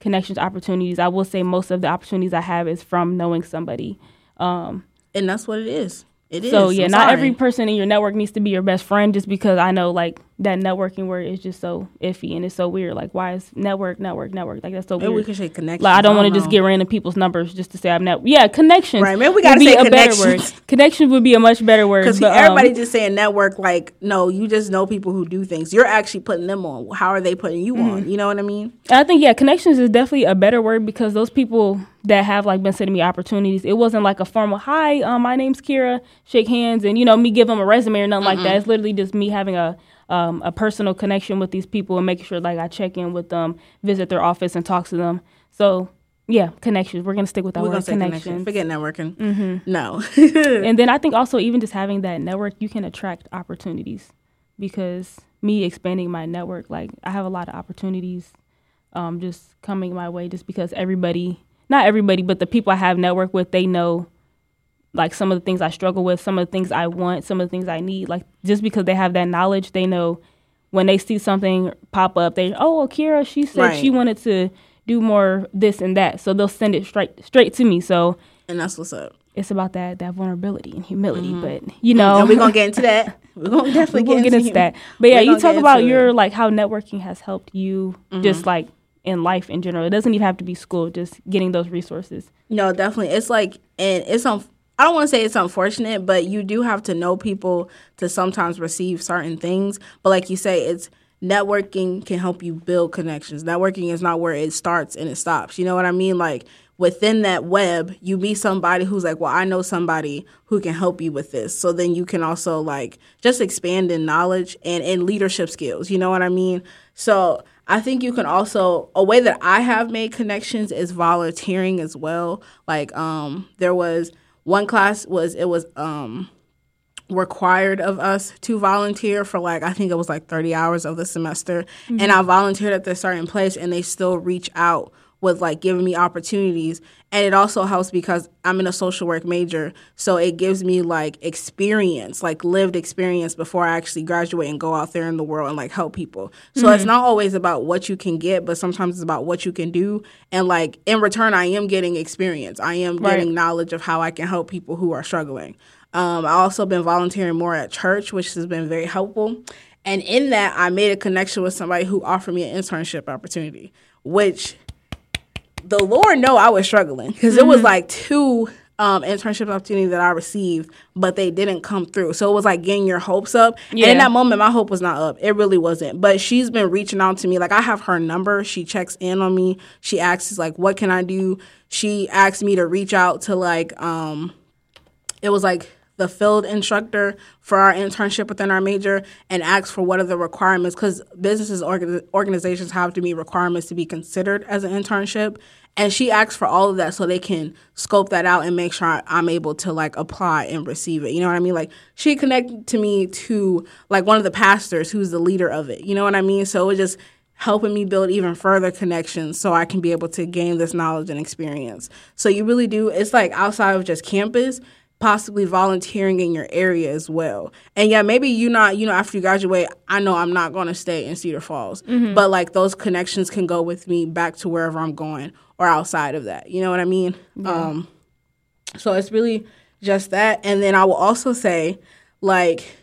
connections, opportunities. I will say most of the opportunities I have is from knowing somebody. Um, and that's what it is. It is. So yeah, I'm not sorry. every person in your network needs to be your best friend just because I know like that networking word is just so iffy and it's so weird. Like why is network, network, network? Like that's so Maybe we weird. can say connection. Like I don't want to just get random people's numbers just to say I'm net. Yeah, connections. Right, maybe we gotta be say a better connections. word. Connections would be a much better word. Because um, everybody just saying network, like, no, you just know people who do things. You're actually putting them on. How are they putting you Mm-hmm. on? You know what I mean? I think yeah, connections is definitely a better word because those people that have like been sending me opportunities, it wasn't like a formal hi, um, my name's Kira, shake hands, and you know me give them a resume or nothing like that. It's literally just me having a um, a personal connection with these people and making sure like I check in with them, visit their office, and talk to them. So yeah, connections. We're gonna stick with that We're word, connections. connection. Forget networking. Mm-hmm. No. and then I think also even just having that network, you can attract opportunities because me expanding my network, like I have a lot of opportunities um, just coming my way just because everybody, not everybody, but the people I have network with, they know like some of the things I struggle with, some of the things I want, some of the things I need. Like just because they have that knowledge, they know when they see something pop up, they oh Akira, she said Right. she wanted to do more this and that, so they'll send it straight straight to me. So and that's what's up. it's about that that vulnerability and humility. But you know, Mm-hmm. And we're gonna get into that. We're gonna definitely we'll get, get into him. that. But yeah, you talk about your. Mm-hmm. like how networking has helped you just like in life in general. It doesn't even have to be school, just getting those resources. No, definitely. It's like, and it's un- I don't want to say it's unfortunate, but you do have to know people to sometimes receive certain things. But like you say, it's networking can help you build connections. Networking is not where it starts and it stops. You know what I mean? Like within that web, you meet somebody who's like, well, I know somebody who can help you with this. So then you can also like just expand in knowledge and in leadership skills. You know what I mean? So I think you can also a way that I have made connections is volunteering as well. Like um there was one class was it was um required of us to volunteer for like I think it was like 30 hours of the semester. And I volunteered at this certain place and they still reach out with like giving me opportunities. And it also helps because I'm in a social work major. So it gives me like experience like lived experience before I actually graduate and go out there in the world and like help people. So it's not always about what you can get but sometimes it's about what you can do. And like in return I am getting experience. I am Right. getting knowledge of how I can help people who are struggling. Um, I also been volunteering more at church, which has been very helpful. And in that, I made a connection with somebody who offered me an internship opportunity, which the Lord know I was struggling because it was like two um, internship opportunities that I received, but they didn't come through. So it was like getting your hopes up. And in that moment, my hope was not up. It really wasn't. But she's been reaching out to me. Like I have her number. She checks in on me. She asks like, "What can I do?" She asked me to reach out to like um, it was like the field instructor for our internship within our major and asked for what are the requirements because businesses orga- organizations have to meet requirements to be considered as an internship. And she asked for all of that so they can scope that out and make sure i'm able to like apply and receive it. You know what i mean? Like she connected to me to like one of the pastors who's the leader of it. You know what i mean? So it was just helping me build even further connections so I can be able to gain this knowledge and experience. So you really do it's like outside of just campus, possibly volunteering in your area as well. And yeah, maybe you not, you know, after you graduate, I know I'm not going to stay in Cedar Falls, but like those connections can go with me back to wherever I'm going or outside of that. You know what I mean? Um so it's really just that and then I will also say like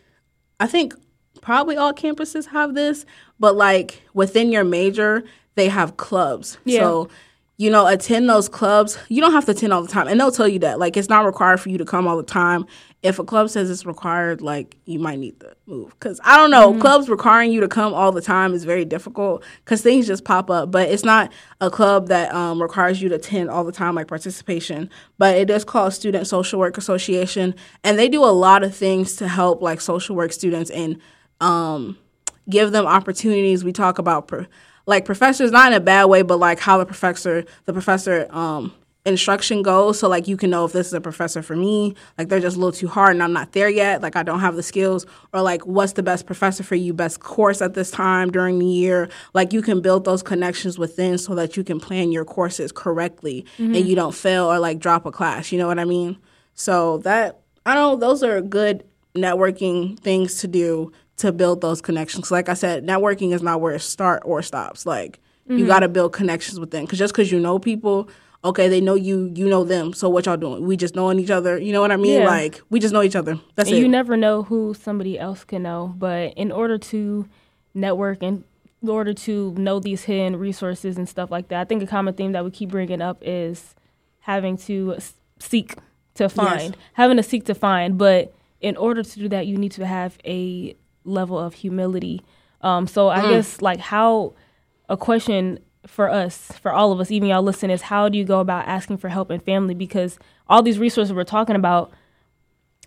I think probably all campuses have this, but like within your major, they have clubs. Yeah. So, you know, attend those clubs. You don't have to attend all the time. And they'll tell you that. Like, it's not required for you to come all the time. If a club says it's required, like, you might need to move. Because I don't know, clubs requiring you to come all the time is very difficult because things just pop up. But it's not a club that um, requires you to attend all the time, like participation. But it is called Student Social Work Association. And they do a lot of things to help, like, social work students and um, give them opportunities. We talk about like professors, not in a bad way, but like how the professor, the professor um, instruction goes. So like you can know if this is a professor for me, like they're just a little too hard and I'm not there yet, like I don't have the skills, or like what's the best professor for you, best course at this time during the year. Like you can build those connections within so that you can plan your courses correctly and you don't fail or like drop a class. You know what I mean? So that I don't know, those are good networking things to do to build those connections. Like I said, networking is not where it start or stops. Like you mm-hmm. got to build connections within because just because you know people, okay, they know you, you know them. So what y'all doing? We just knowing each other. You know what I mean? Yeah. Like we just know each other. That's and it. you never know who somebody else can know. But in order to network and in order to know these hidden resources and stuff like that, I think a common theme that we keep bringing up is having to seek to find, having to seek to find. But in order to do that, you need to have a level of humility. Um, so I guess like how a question for us, for all of us, even y'all listen, is how do you go about asking for help in family? Because all these resources we're talking about,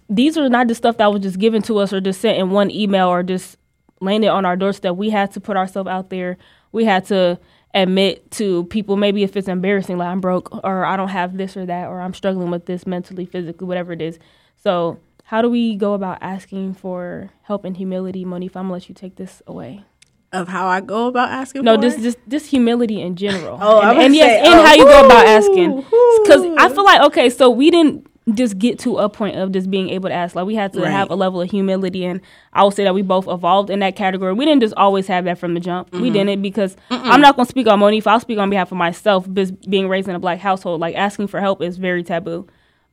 these are not just stuff that was just given to us or just sent in one email or just landed on our doorstep. We had to put ourselves out there. We had to admit to people maybe if it's embarrassing, like I'm broke or I don't have this or that or I'm struggling with this mentally, physically, whatever it is. So how do we go about asking for help and humility, Monique? I'm gonna let you take this away. of how I go about asking. No, for just just humility in general. Oh, I and, and yes, say, and oh, how you go about asking. Because I feel like okay, so we didn't just get to a point of just being able to ask. Like we had to Right. have a level of humility, and I would say that we both evolved in that category. We didn't just always have that from the jump. Mm-hmm. We didn't because I'm not gonna speak on Monique. I'll speak on behalf of myself. Being raised in a black household, like asking for help is very taboo.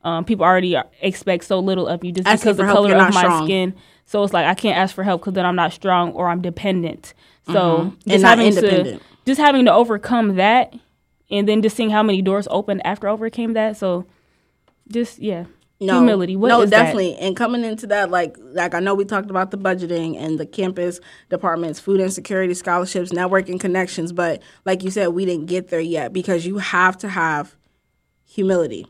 Um, people already expect so little of you just Asking because the help, color of my strong. skin. So it's like I can't ask for help because then I'm not strong or I'm dependent. So just Mm-hmm. Not having to independent. just having to overcome that, and then just seeing how many doors opened after overcame that. So just yeah, no, humility. What no, is that? definitely. And coming into that, like, like I know we talked about the budgeting and the campus departments, food insecurity scholarships, networking connections, but like you said, we didn't get there yet because you have to have humility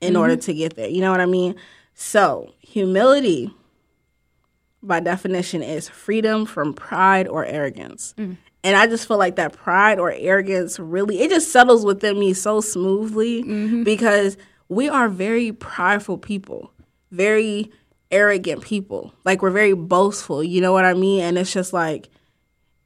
in order Mm-hmm. to get there. You know what I mean? So humility, by definition, is freedom from pride or arrogance. Mm. And I just feel like that pride or arrogance really, it just settles within me so smoothly Mm-hmm. because we are very prideful people, very arrogant people. Like we're very boastful, you know what I mean? And it's just like,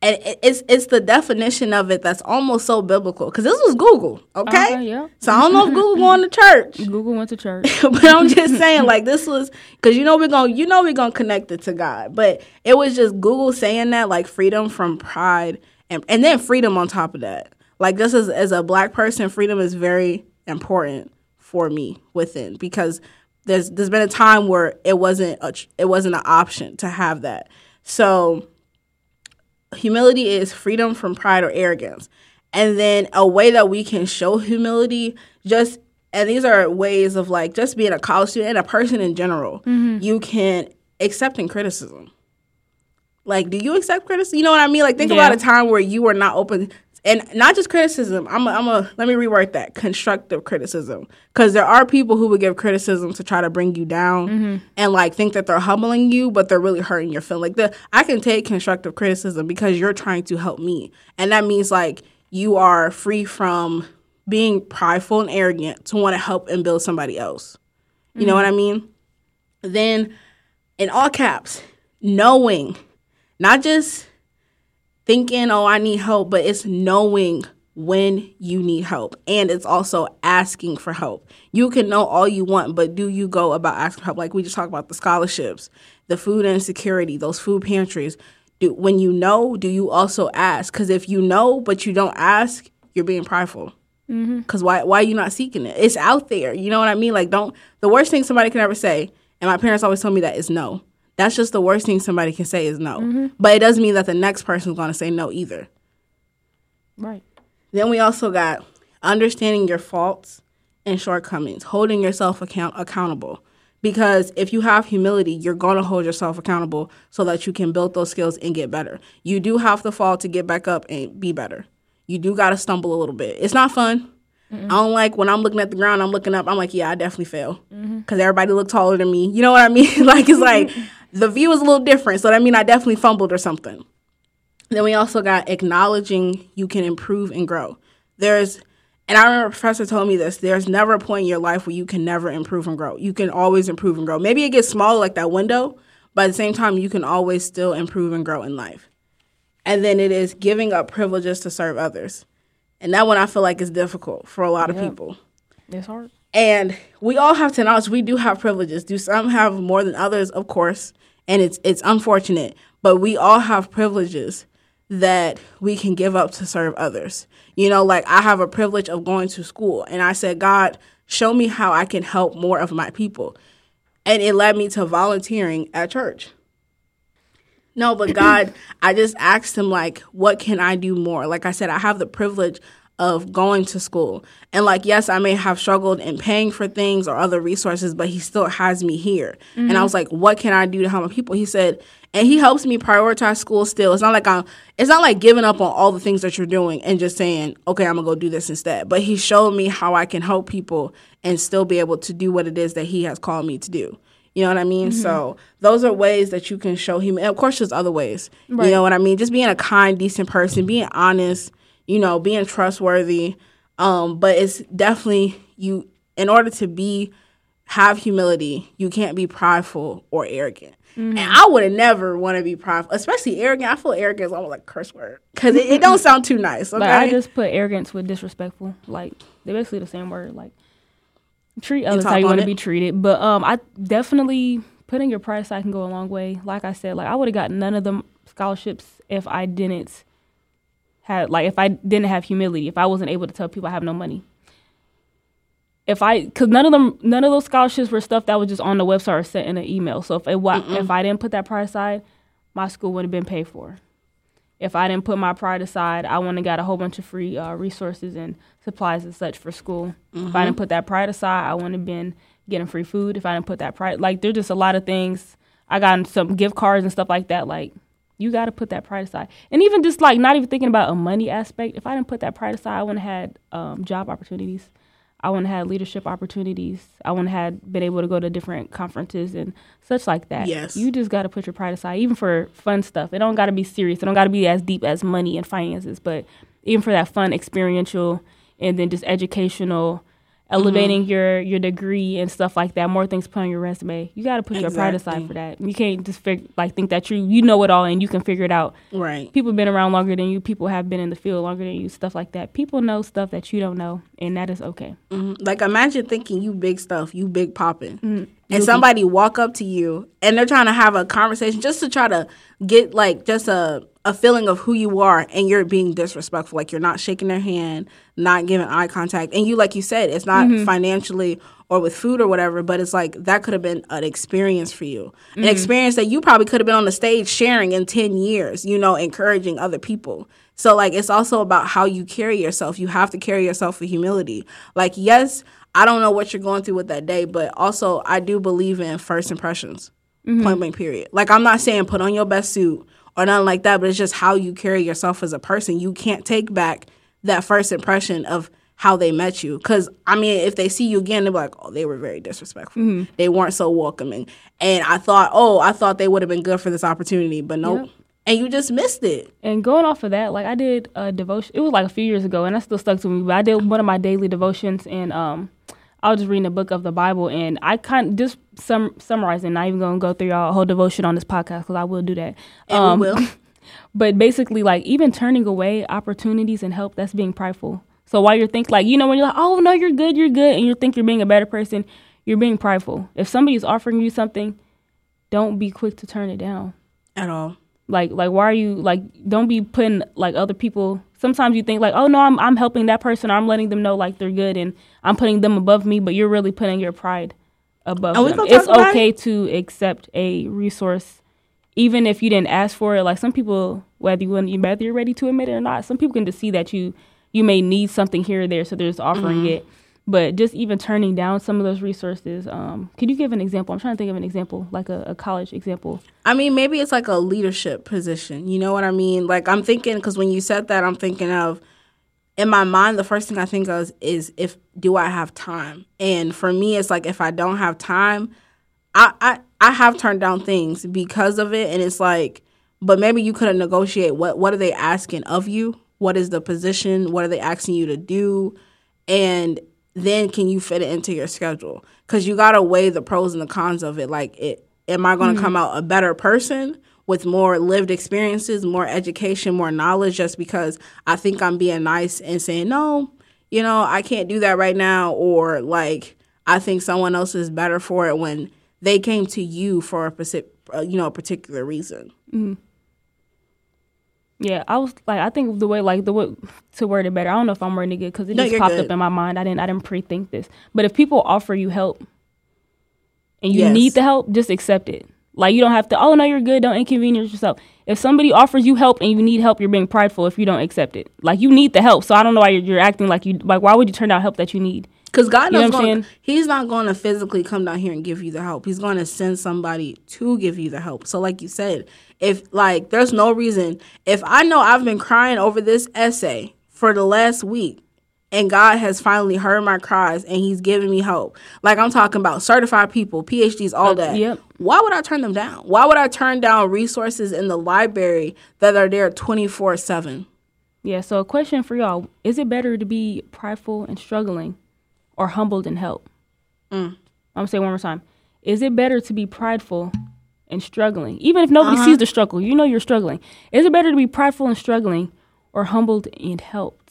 and it's it's the definition of it that's almost so biblical because this was Google, okay? Uh-huh, okay, yeah. So I don't know if Google going to church, Google went to church. but I'm just saying, like this was because you know we're gonna you know we're gonna connect it to God, but it was just Google saying that like freedom from pride and and then freedom on top of that. Like this is as a black person, freedom is very important for me within because there's there's been a time where it wasn't a it wasn't an option to have that. So humility is freedom from pride or arrogance. And then a way that we can show humility just and these are ways of like just being a college student and a person in general. Mm-hmm. You can accepting criticism. Like, do you accept criticism? You know what I mean? Like, think about a time where you were not open, and not just criticism. I'm, a, I'm a. Let me reword that: constructive criticism, because there are people who would give criticism to try to bring you down, mm-hmm. and like think that they're humbling you, but they're really hurting your feeling. Like, the I can take constructive criticism because you're trying to help me, and that means like you are free from being prideful and arrogant to want to help and build somebody else. You know what mm-hmm. I mean? Then, in all caps, knowing, not just thinking, oh, I need help, but it's knowing when you need help. And it's also asking for help. You can know all you want, but do you go about asking for help? Like we just talked about the scholarships, the food insecurity, those food pantries. Do, when you know, do you also ask? Because if you know, but you don't ask, you're being prideful. Mm-hmm. Because why, why are you not seeking it? It's out there. You know what I mean? Like, don't, the worst thing somebody can ever say, and my parents always told me that is no. That's just the worst thing somebody can say is no. Mm-hmm. But it doesn't mean that the next person's going to say no either. Right. Then we also got understanding your faults and shortcomings, holding yourself account- accountable. Because if you have humility, you're going to hold yourself accountable so that you can build those skills and get better. You do have to fall to get back up and be better. You do got to stumble a little bit. It's not fun. I don't like when I'm looking at the ground, I'm looking up, I'm like, yeah, I definitely fail. Because mm-hmm. everybody looked taller than me. You know what I mean? like, it's like the view is a little different. So that mean I definitely fumbled or something. Then we also got acknowledging you can improve and grow. There's, and I remember a professor told me this. There's never a point in your life where you can never improve and grow. You can always improve and grow. Maybe it gets smaller like that window, but at the same time, you can always still improve and grow in life. And then it is giving up privileges to serve others, and that one I feel like is difficult for a lot of people. It's hard. And we all have to acknowledge we do have privileges. Do some have more than others? Of course. And it's it's unfortunate, but we all have privileges that we can give up to serve others. You know, like I have a privilege of going to school, and I said, God, show me how I can help more of my people. And it led me to volunteering at church. No, but God, I just asked him, like, what can I do more? Like I said, I have the privilege of going to school. And like, yes, I may have struggled in paying for things or other resources, but he still has me here. Mm-hmm. And I was like, what can I do to help my people? He said, and he helps me prioritize school still. It's not like I'm it's not like giving up on all the things that you're doing and just saying, okay, I'm gonna go do this instead. But he showed me how I can help people and still be able to do what it is that he has called me to do. You know what I mean? Mm-hmm. So those are ways that you can show him. And of course, there's other ways. Right. You know what I mean? Just being a kind, decent person, being honest, you know, being trustworthy. Um, but it's definitely you in order to be have humility, you can't be prideful or arrogant. Mm-hmm. And I would have never want to be prideful, especially arrogant. I feel arrogant is almost like a curse word because it, it, don't sound too nice. Okay? Like I just put arrogance with disrespectful. Like they're basically the same word. Like treat others how you want to be treated. But um, I definitely putting your pride aside can go a long way. Like I said, like I would have got none of them scholarships if I didn't had like if I didn't have humility, if I wasn't able to tell people I have no money. If I, because none of them, none of those scholarships were stuff that was just on the website or sent in an email. So if it, if I didn't put that pride aside, my school would have been paid for. If I didn't put my pride aside, I wouldn't have got a whole bunch of free uh, resources and supplies and such for school. Mm-hmm. If I didn't put that pride aside, I wouldn't have been getting free food. If I didn't put that pride, like there's just a lot of things. I got some gift cards and stuff like that. Like you got to put that pride aside. And even just like not even thinking about a money aspect, if I didn't put that pride aside, I wouldn't have had um, job opportunities. I wouldn't have had leadership opportunities. I wouldn't have had been able to go to different conferences and such like that. Yes. You just got to put your pride aside, even for fun stuff. It don't got to be serious. It don't got to be as deep as money and finances, but even for that fun, experiential, and then just educational elevating mm-hmm. your your degree and stuff like that. More things put on your resume. You got to put exactly. your pride aside for that. You can't just fig- like think that you you know it all and you can figure it out. Right. People have been around longer than you. People have been in the field longer than you. Stuff like that. People know stuff that you don't know, and that is okay. Mm-hmm. Like imagine thinking you big stuff, you big popping. Mm-hmm and somebody walk up to you and they're trying to have a conversation just to try to get like just a a feeling of who you are and you're being disrespectful like you're not shaking their hand not giving eye contact. And you like you said it's not mm-hmm. financially or with food or whatever but it's like that could have been an experience for you. Mm-hmm. an experience that you probably could have been on the stage sharing in 10 years you know encouraging other people. So like it's also about how you carry yourself. You have to carry yourself with humility. Like yes i don't know what you're going through with that day but also i do believe in first impressions. Mm-hmm. point blank period. Like i'm not saying put on your best suit or nothing like that, but it's just how you carry yourself as a person. You can't take back that first impression of how they met you. Because, I mean, if they see you again, they're like, oh, they were very disrespectful. Mm-hmm. They weren't so welcoming. And I thought, oh, I thought they would have been good for this opportunity, but nope. Yep. And you just missed it. And going off of that, like I did a devotion. It was like a few years ago, and that still stuck to me. But I did one of my daily devotions, and um, I was just reading a book of the Bible, and I kind of just sum, summarizing. Not even gonna go through y'all a whole devotion on this podcast because I will do that. And um, we will. but basically, like even turning away opportunities and help, that's being prideful. So while you're think like you know when you're like, oh no, you're good, you're good, and you think you're being a better person, you're being prideful. If somebody's offering you something, don't be quick to turn it down at all. Like like why are you like don't be putting like other people sometimes you think like, oh no, I'm I'm helping that person or I'm letting them know like they're good and I'm putting them above me, but you're really putting your pride above them. It's okay it? to accept a resource even if you didn't ask for it. Like some people, whether you whether you're ready to admit it or not, some people can just see that you you may need something here or there, so they're just offering mm-hmm. it. But just even turning down some of those resources, um, could you give an example? I'm trying to think of an example, like a, a, college example. I mean, maybe it's like a leadership position. You know what I mean? Like I'm thinking because when you said that, I'm thinking of in my mind the first thing I think of is if do I have time? And for me, it's like if I don't have time, I I, I have turned down things because of it, and it's like, but maybe you couldn't negotiate what what are they asking of you? What is the position? What are they asking you to do? And then can you fit it into your schedule? Because you got to weigh the pros and the cons of it. Like, it, am I going to mm-hmm. come out a better person with more lived experiences, more education, more knowledge just because I think I'm being nice and saying, no, you know, I can't do that right now? Or like, I think someone else is better for it when they came to you for a, specific, uh, you know, a particular reason. Mm-hmm. Yeah, I was like, I think the way, like the way to word it better. I don't know if I'm wording it good because it No, just popped good. up in my mind. I didn't, I didn't pre-think this. But if people offer you help and you Yes. need the help, just accept it. Like you don't have to. Oh no, you're good. Don't inconvenience yourself. If somebody offers you help and you need help, you're being prideful if you don't accept it. Like you need the help, so I don't know why you're, you're acting like you. Like why would you turn down help that you need? Because God You know knows what going. He's not going to physically come down here and give you the help. He's going to send somebody to give you the help. So, like you said, if like there's no reason, if I know I've been crying over this essay for the last week, and God has finally heard my cries and He's giving me hope. Like I'm talking about certified people, PhDs, all that. yep. Why would I turn them down? Why would I turn down resources in the library that are there 24 seven? Yeah. So a question for y'all: Is it better to be prideful and struggling, or humbled and help? Mm. I'm gonna say it one more time. Is it better to be prideful and struggling, even if nobody uh-huh. sees the struggle? You know you're struggling. Is it better to be prideful and struggling, or humbled and helped?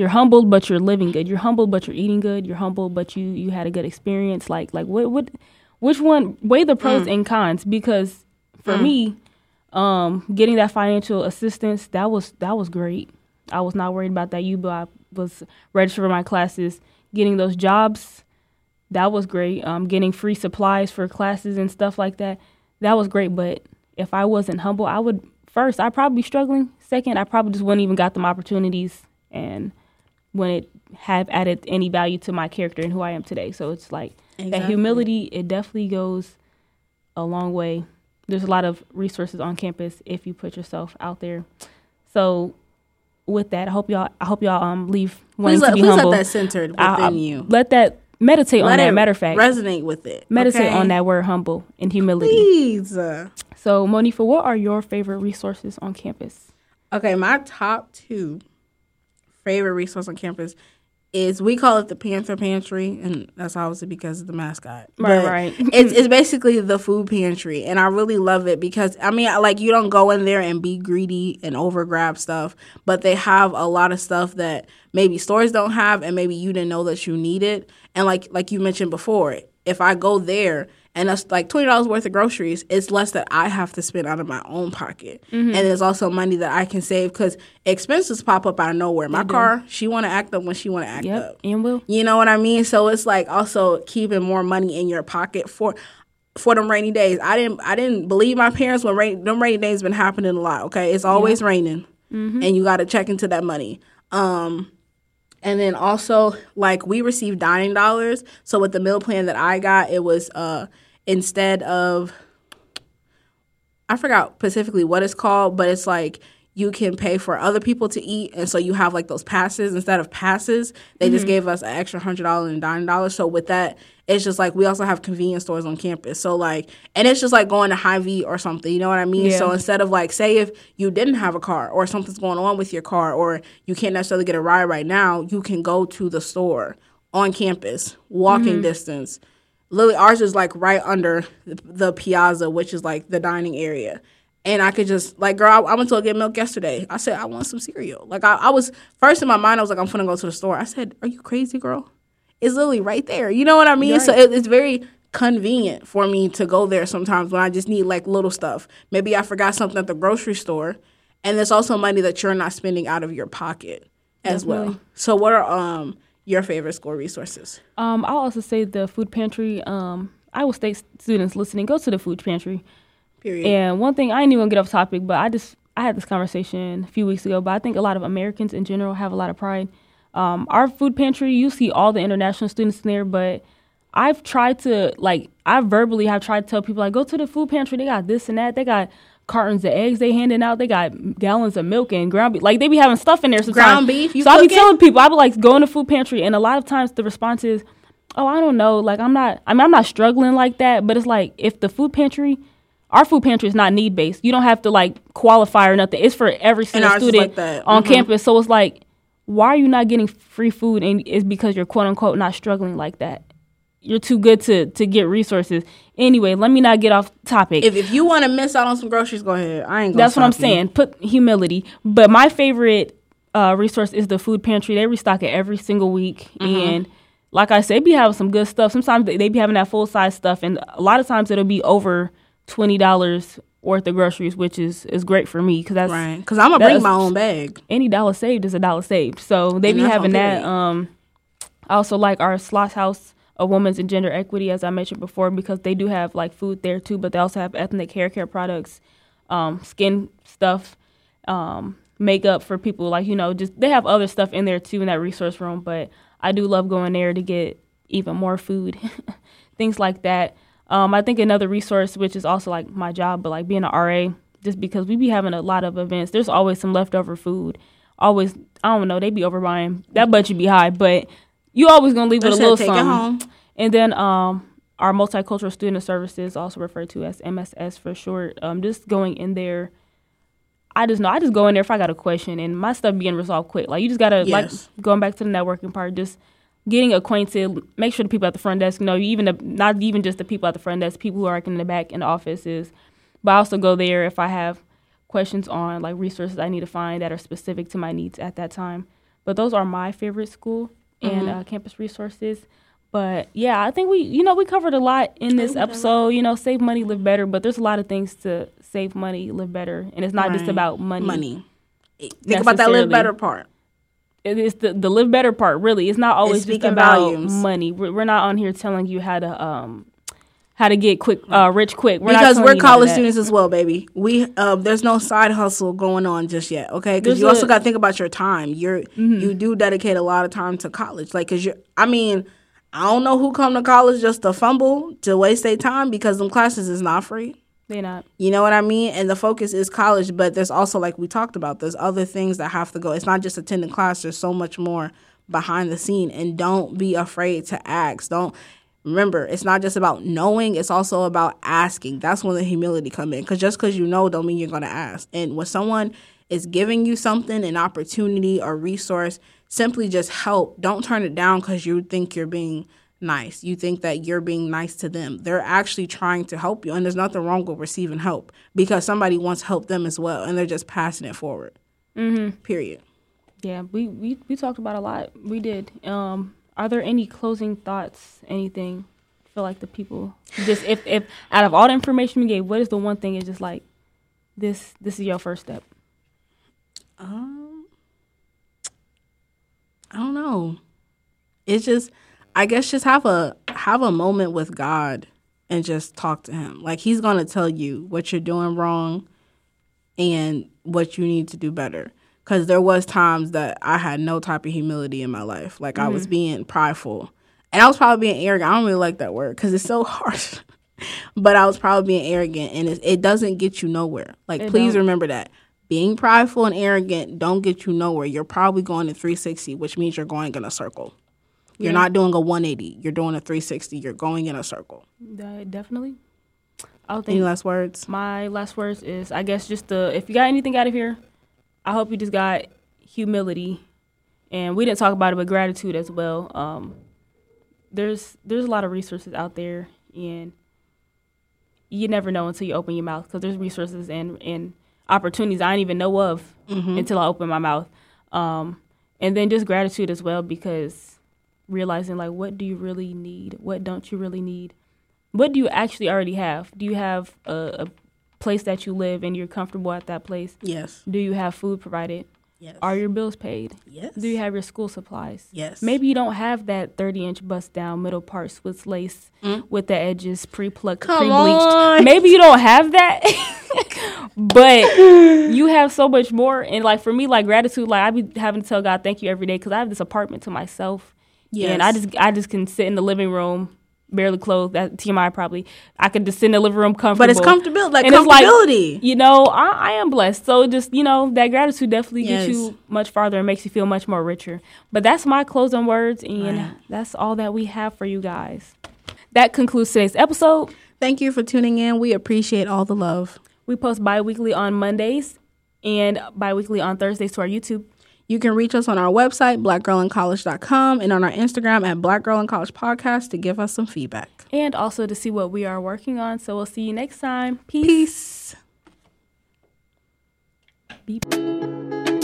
You're humbled, but you're living good. You're humbled, but you're eating good. You're humbled, but you you had a good experience. Like like what what, which one? Weigh the pros and cons because for me, um, getting that financial assistance that was that was great. I was not worried about that. You, but I was registered for my classes. Getting those jobs, that was great. Um, getting free supplies for classes and stuff like that, that was great. But if I wasn't humble, I would first I'd probably be struggling. Second, I probably just wouldn't even got them opportunities and wouldn't have added any value to my character and who I am today. So it's like that humility. It definitely goes a long way. There's a lot of resources on campus if you put yourself out there. So with that, I hope y'all I hope y'all um leave wanting Please, let, to be please humble. let that centered within I- I- you. Let that meditate on Let that. Matter of fact, resonate with it. meditate okay? on that word humble and humility. Please. So Monifa, what are your favorite resources on campus? Okay, my top two favorite resource on campus is we call it the Panther Pantry, and that's obviously because of the mascot. Right, But right. it's it's basically the food pantry, and I really love it because I mean, like you don't go in there and be greedy and over grab stuff, but they have a lot of stuff that maybe stores don't have, and maybe you didn't know that you needed. And like like you mentioned before, if I go there and that's like twenty dollars worth of groceries, it's less that I have to spend out of my own pocket, and there's also money that I can save because expenses pop up out of nowhere. My car, she want to act up when she want to act Yep, up. and will. You know what I mean? So it's like also keeping more money in your pocket for for them rainy days. I didn't I didn't believe my parents when rain them rainy days been happening a lot. Okay, it's always raining, and you got to check into that money. Um, and then also like we received dining dollars. So with the meal plan that I got, it was uh instead of I forgot specifically what it's called, but it's like you can pay for other people to eat, and so you have like those passes instead of passes. They just gave us an extra hundred dollars and dining dollars. So with that, it's just like we also have convenience stores on campus. So like, and it's just like going to Hy-Vee or something. You know what I mean? Yeah. So instead of like, say if you didn't have a car or something's going on with your car, or you can't necessarily get a ride right now, you can go to the store on campus, walking mm-hmm. distance. Lily, ours is like right under the, the piazza, which is like the dining area. And I could just like, girl, I, I went to get milk yesterday. I said I want some cereal. Like I, I was first in my mind, I was like, I'm gonna go to the store. I said, Are you crazy, girl? It's literally right there. You know what I mean? So it, it's very convenient for me to go there sometimes when I just need like little stuff. Maybe I forgot something at the grocery store, and there's also money that you're not spending out of your pocket as well. So what are um your favorite school resources? Um, I'll also say the food pantry. Um, Iowa State students listening, go to the food pantry. Period. And one thing I ain't even gonna get off topic, but I just I had this conversation a few weeks ago. But I think a lot of Americans in general have a lot of pride. Um, our food pantry, you see all the international students in there, but I've tried to like I verbally have tried to tell people like go to the food pantry. They got this and that. They got cartons of eggs they handing out. They got gallons of milk and ground beef. Like they be having stuff in there sometimes. Ground beef? You so I be telling people I be like go in the food pantry, and a lot of times the response is, "Oh, I don't know. Like I'm not. I mean, I'm not struggling like that. But it's like if the food pantry." Our food pantry is not need based. You don't have to like qualify or nothing. It's for every single student like on Mhm. campus. So it's like, why are you not getting free food? And it's because you're quote unquote not struggling like that. You're too good to to get resources. Anyway, let me not get off topic. If, if you want to miss out on some groceries, go ahead. I ain't. Gonna That's what I'm you. saying. Put humility. But my favorite uh, resource is the food pantry. They restock it every single week, Mm-hmm. and like I said, be having some good stuff. Sometimes they, they be having that full size stuff, and a lot of times it'll be over twenty dollars worth of groceries, which is is great for me because that's Right. Because I'm gonna bring my own bag. any dollar saved is a dollar saved. So they And be having that. Um, I also like our Sloss House of Women's and Gender Equity, as I mentioned before, because they do have like food there too, but they also have ethnic hair care products, um, skin stuff, um, makeup for people like you know just they have other stuff in there too in that resource room. But I do love going there to get even more food, things like that. Um, I think another resource, which is also like my job, but like being an RA, just because we be having a lot of events. There's always some leftover food. Always, I don't know, they be overbuying. That budget be high, but you always gonna leave with a little take it something. home. And then um, our multicultural student services, also referred to as MSS for short, um, just going in there. I just know I just go in there if I got a question and my stuff being resolved quick. Like you just gotta Yes. like going back to the networking part, just getting acquainted. Make sure the people at the front desk know you. Even the, not even just the people at the front desk, people who are in the back in the offices. But I also go there if I have questions on like resources I need to find that are specific to my needs at that time. But those are my favorite school and uh, campus resources. But yeah, I think we, you know, we covered a lot in this episode. You know, save money, live better. But there's a lot of things to save money, live better, and it's not just about money. Money. Think about that live better part. It is the the live better part. Really, it's not always just speaking about volumes. money. We're, we're not on here telling you how to um how to get quick uh rich quick. We're because we're you none of college students as well, baby. We um, there's no side hustle going on just yet, okay? Because you also got to think about your time. You're Mm-hmm. you do dedicate a lot of time to college, like because you're I mean, I don't know who come to college just to fumble to waste their time because them classes is not free. They not. You know what I mean? And the focus is college, but there's also like we talked about, there's other things that have to go. It's not just attending class. There's so much more behind the scene, and don't be afraid to ask. Don't remember. It's not just about knowing. It's also about asking. That's when the humility come in. Because just because you know, don't mean you're gonna ask. And when someone is giving you something, an opportunity or resource, simply just help. Don't turn it down because you think you're being nice. You think that you're being nice to them. They're actually trying to help you, and there's nothing wrong with receiving help because somebody wants to help them as well, and they're just passing it forward. Mm-hmm. Period. Yeah, we, we we talked about a lot. We did. Um, are there any closing thoughts? Anything? Feel like the people just if if out of all the information we gave, what is the one thing is just like this? This is your first step. Um, I don't know. It's just, I guess, just have a have a moment with God and just talk to Him. Like He's gonna tell you what you're doing wrong and what you need to do better. Because there was times that I had no type of humility in my life. Like I was mm-hmm. being prideful, and I was probably being arrogant. I don't really like that word because it's so harsh. but I was probably being arrogant, and it, it doesn't get you nowhere. Like It please don't. remember that being prideful and arrogant don't get you nowhere. You're probably going to 360, which means you're going in a circle. You're Yeah. not doing a 180. You're doing a 360. You're going in a circle. Uh, definitely. Any last words? my last words is I guess just the if you got anything out of here, I hope you just got humility, and we didn't talk about it, but gratitude as well. Um, there's there's a lot of resources out there, and you never know until you open your mouth because there's resources and and opportunities I didn't even know of until I open my mouth. Um, and then just gratitude as well because realizing like what do you really need, what don't you really need what do you actually already have? Do you have a, a place that you live and you're comfortable at that place? Yes. Do you have food provided? Yes. Are your bills paid? yes. Do you have your school supplies? Yes. Maybe you don't have that 30 inch bust down middle part Swiss lace mm. with the edges pre plucked, pre bleached. Maybe you don't have that, but you have so much more. And like for me, like gratitude, like I be having to tell God thank you every day because I have this apartment to myself. And I just I just can sit in the living room, barely clothed. That TMI probably. I could just sit in the living room comfortable. But it's comfortable, like And it's like, comfortability. You know, I, I am blessed. So just you know that gratitude definitely Yes. gets you much farther and makes you feel much more richer. But that's my closing words, and Right. that's all that we have for you guys. That concludes today's episode. Thank you for tuning in. We appreciate all the love. We post bi-weekly on Mondays and bi-weekly on Thursdays to our YouTube. You can reach us on our website, blackgirlincollege.com, and on our Instagram at Black Girl in College Podcast to give us some feedback. And also to see what we are working on. So we'll see you next time. Peace. Peace. Beep.